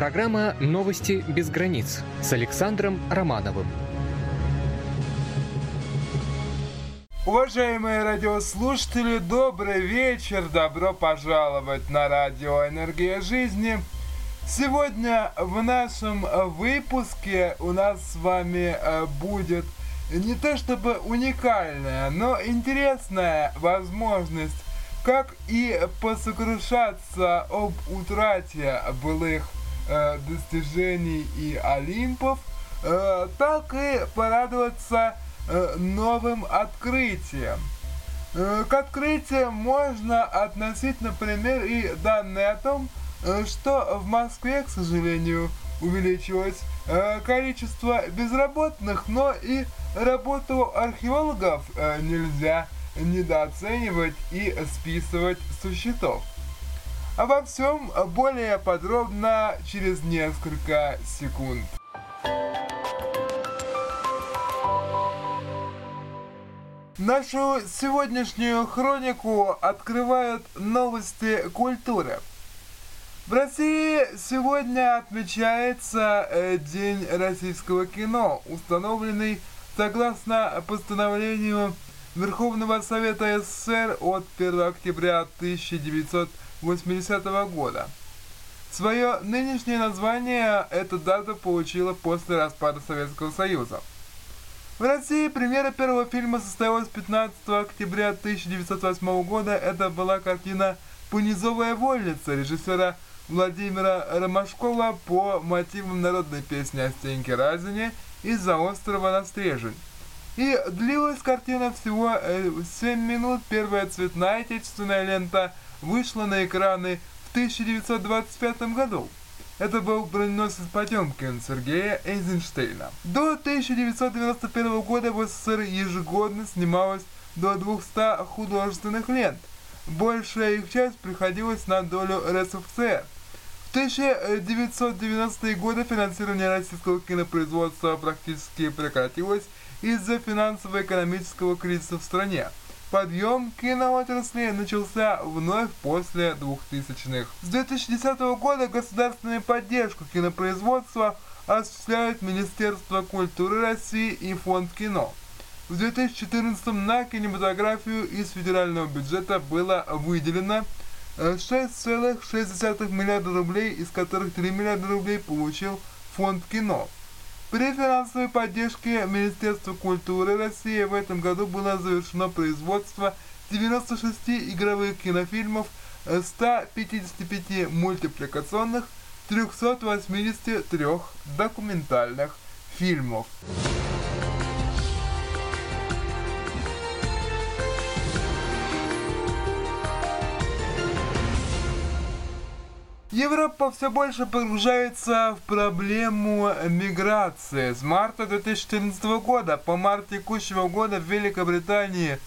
Программа «Новости без границ» с Александром Романовым. Уважаемые радиослушатели, добрый вечер, добро пожаловать на радио «Энергия жизни». Сегодня в нашем выпуске у нас с вами э, будет не то чтобы уникальная, но интересная возможность как и посокрушаться об утрате былых э, достижений и Олимпов, э, так и порадоваться э, новым открытием. Э, к открытиям можно относить, например, и данные о том, что в Москве, к сожалению, увеличилось количество безработных, но и работу археологов нельзя недооценивать и списывать со счетов. Обо всем более подробно через несколько секунд. Нашу сегодняшнюю хронику открывают новости культуры. В России сегодня отмечается э, День российского кино, установленный согласно постановлению Верховного Совета СССР от 1 октября 1900 80 -го года. Свое нынешнее название эта дата получила после распада Советского Союза. В России премьера первого фильма состоялась 15 октября 1908 года. Это была картина «Понизовая вольница» режиссера Владимира Ромашкова по мотивам народной песни о Стеньке Разине из-за острова на Стрежень. И длилась картина всего 7 э, минут. Первая цветная отечественная лента – вышла на экраны в 1925 году. Это был броненосец Потемкин Сергея Эйзенштейна. До 1991 года в СССР ежегодно снималось до 200 художественных лент. Большая их часть приходилась на долю РСФСР. В 1990-е годы финансирование российского кинопроизводства практически прекратилось из-за финансово-экономического кризиса в стране. Подъем киноотрасли начался вновь после 2000-х. С 2010 года государственную поддержку кинопроизводства осуществляют Министерство культуры России и Фонд кино. В 2014 на кинематографию из федерального бюджета было выделено 6,6 э, миллиарда рублей, из которых 3 миллиарда рублей получил Фонд кино. При финансовой поддержке Министерства культуры России в этом году было завершено производство 96 игровых кинофильмов, 155 мультипликационных, 383 документальных фильмов. Европа все больше погружается в проблему миграции. С марта 2014 года по март текущего года в Великобритании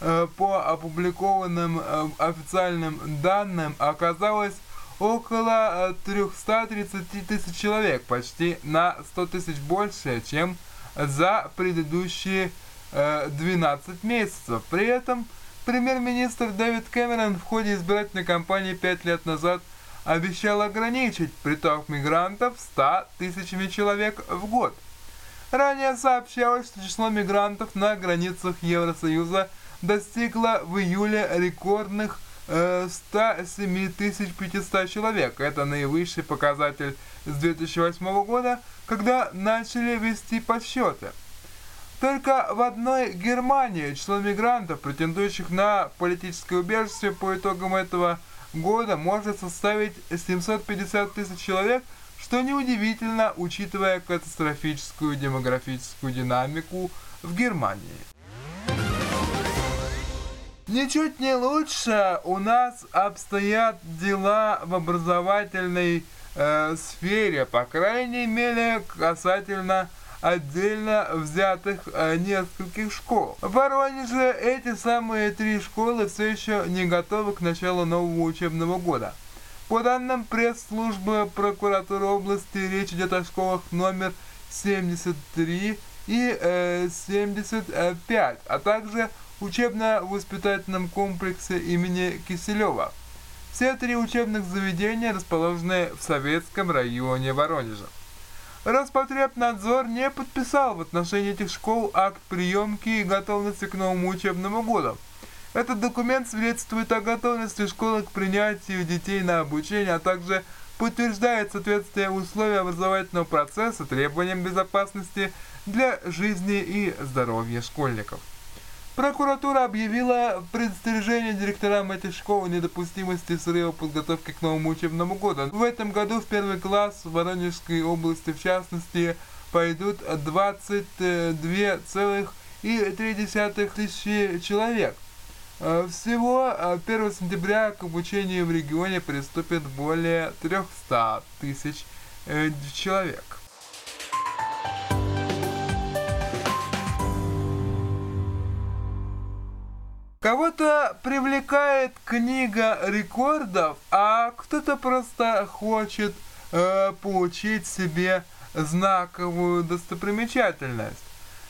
э, по опубликованным э, официальным данным оказалось около 330 э, тысяч человек, почти на 100 тысяч больше, чем за предыдущие 12 месяцев. При этом премьер-министр Дэвид Кэмерон в ходе избирательной кампании 5 лет назад – обещал ограничить приток мигрантов 100 тысячами человек в год. Ранее сообщалось, что число мигрантов на границах Евросоюза достигло в июле рекордных э, 107 500 человек. Это наивысший показатель с 2008 года, когда начали вести подсчеты. Только в одной Германии число мигрантов, претендующих на политическое убежище по итогам этого года может составить 750 тысяч человек, что неудивительно, учитывая катастрофическую демографическую динамику в Германии. Ничуть не лучше у нас обстоят дела в образовательной э, сфере, по крайней мере, касательно отдельно взятых э, нескольких школ. В Воронеже эти самые три школы все еще не готовы к началу нового учебного года. По данным пресс-службы прокуратуры области, речь идет о школах номер 73 и э, 75, а также учебно-воспитательном комплексе имени Киселева. Все три учебных заведения расположены в Советском районе Воронежа. Роспотребнадзор не подписал в отношении этих школ акт приемки и готовности к новому учебному году. Этот документ свидетельствует о готовности школы к принятию детей на обучение, а также подтверждает соответствие условий образовательного процесса требованиям безопасности для жизни и здоровья школьников. Прокуратура объявила предостережение директорам этих школ недопустимости срыва подготовки к новому учебному году. В этом году в первый класс в Воронежской области, в частности, пойдут 22,3 тысячи человек. Э, всего 1 э, сентября к обучению в регионе приступит более 300 тысяч э, человек. Кого-то привлекает книга рекордов, а кто-то просто хочет э, получить себе знаковую достопримечательность.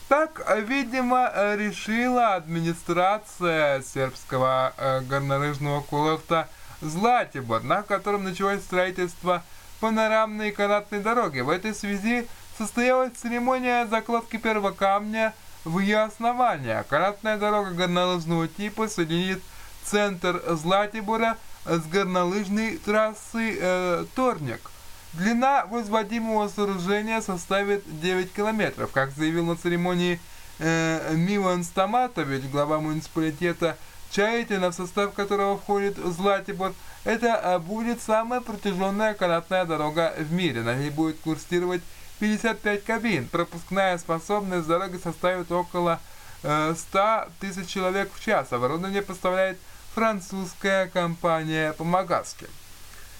Так, видимо, решила администрация сербского э, горнолыжного курорта Златибор, на котором началось строительство панорамной канатной дороги. В этой связи состоялась церемония закладки первого камня – в ее основание. Канатная дорога горнолыжного типа соединит центр Златибора с горнолыжной трассой э, Торник. Длина возводимого сооружения составит 9 километров. Как заявил на церемонии э, Милан Стаматович, глава муниципалитета Чаятина, в состав которого входит Златибор, это э, будет самая протяженная канатная дорога в мире. На ней будет курсировать 55 кабин. Пропускная способность дороги составит около э, 100 тысяч человек в час. Оборудование поставляет французская компания Помогаски.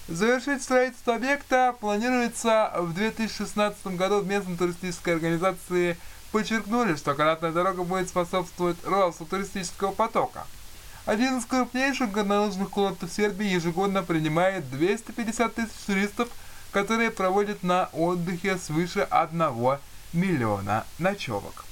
Завершить строительство объекта планируется в 2016 году в местной туристической организации подчеркнули, что канатная дорога будет способствовать росту туристического потока. Один из крупнейших горнолыжных курортов Сербии ежегодно принимает 250 тысяч туристов которые проводят на отдыхе свыше 1 миллиона ночевок.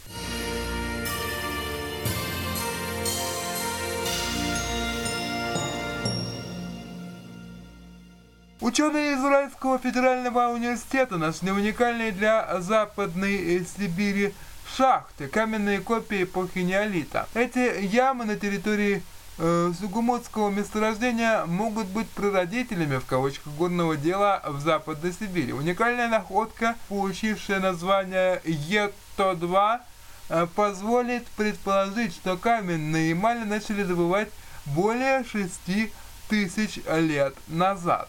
Ученые Израильского федерального университета нашли уникальные для Западной Сибири шахты, каменные копии эпохи неолита. Эти ямы на территории э, сугумутского месторождения могут быть прародителями в кавычках горного дела в Западной Сибири. Уникальная находка, получившая название ЕТО-2, э, позволит предположить, что каменные эмали начали добывать более 6 тысяч лет назад.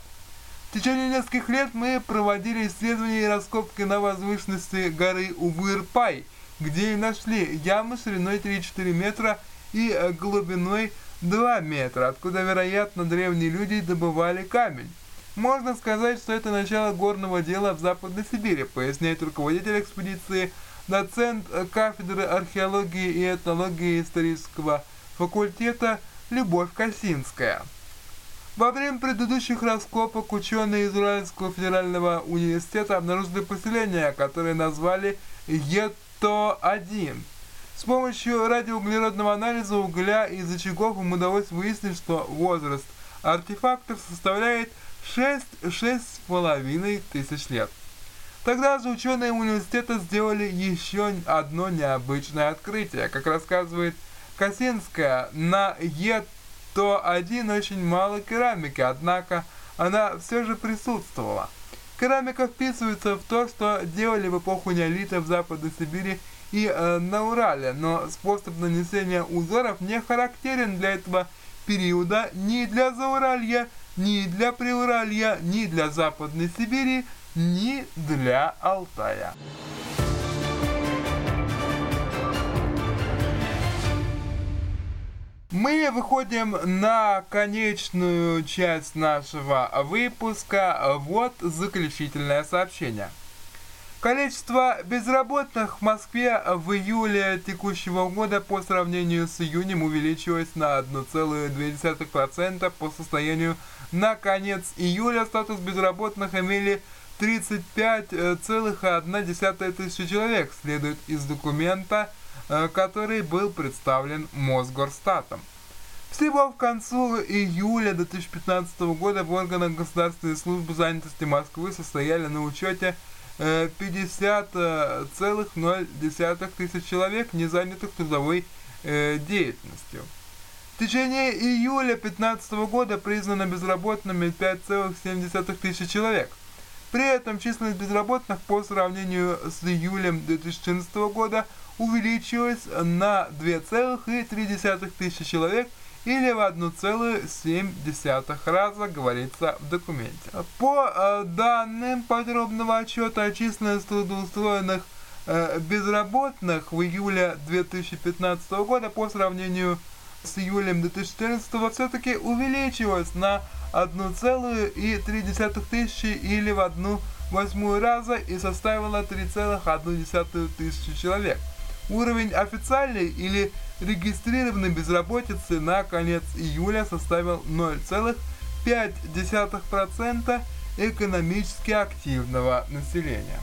В течение нескольких лет мы проводили исследования и раскопки на возвышенности горы Увырпай, где и нашли ямы шириной 3-4 метра и э, глубиной 2 метра, откуда, вероятно, древние люди добывали камень. Можно сказать, что это начало горного дела в Западной Сибири, поясняет руководитель экспедиции, доцент кафедры археологии и этнологии исторического факультета Любовь Косинская. Во время предыдущих раскопок ученые Израильского федерального университета обнаружили поселение, которое назвали Ето-1. С помощью радиоуглеродного анализа угля из очагов им удалось выяснить, что возраст артефактов составляет 6-6,5 тысяч лет. Тогда же ученые университета сделали еще одно необычное открытие. Как рассказывает Косинская, на Е-101 очень мало керамики, однако она все же присутствовала. Керамика вписывается в то, что делали в эпоху неолита в Западной Сибири и э, на Урале, но способ нанесения узоров не характерен для этого периода ни для Зауралья, ни для Приуралья, ни для Западной Сибири, ни для Алтая. Мы выходим на конечную часть нашего выпуска. Вот заключительное сообщение. Количество безработных в Москве в июле текущего года по сравнению с июнем увеличилось на 1,2% по состоянию на конец июля. Статус безработных имели 35,1 тысячи человек, следует из документа, э, который был представлен Мосгорстатом. Всего в концу июля 2015 года в органах Государственной службы занятости Москвы состояли на учете 50,0 тысяч человек, не занятых трудовой э, деятельностью. В течение июля 2015 года признано безработными 5,7 тысяч человек. При этом численность безработных по сравнению с июлем 2014 года увеличилась на 2,3 тысячи человек или в 1,7 раза, говорится в документе. По э, данным подробного отчета численность трудоустроенных э, безработных в июле 2015 года по сравнению с июлем 2014 все-таки увеличилась на 1,3 тысячи или в одну восьмую раза и составила 3,1 тысячи человек. Уровень официальной или регистрированной безработицы на конец июля составил 0,5% экономически активного населения.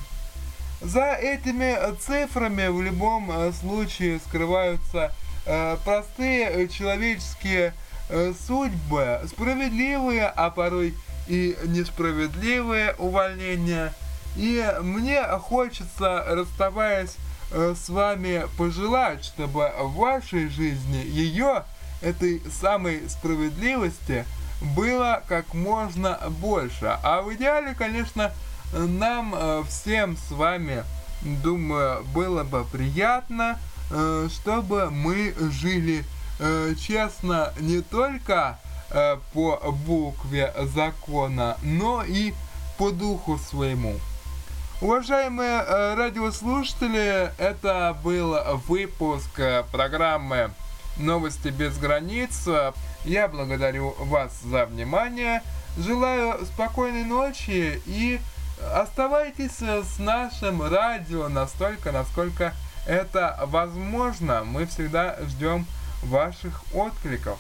За этими цифрами в любом э, случае скрываются э, простые человеческие э, судьбы, справедливые, а порой и несправедливые увольнения. И мне хочется, расставаясь с вами пожелать, чтобы в вашей жизни ее, этой самой справедливости, было как можно больше. А в идеале, конечно, нам э, всем с вами, думаю, было бы приятно, э, чтобы мы жили честно не только по букве закона, но и по духу своему. Уважаемые э, радиослушатели, это был выпуск э, программы «Новости без границ». Я благодарю вас за внимание, желаю спокойной ночи и оставайтесь с нашим радио настолько, насколько это возможно. Мы всегда ждем ваших откликов.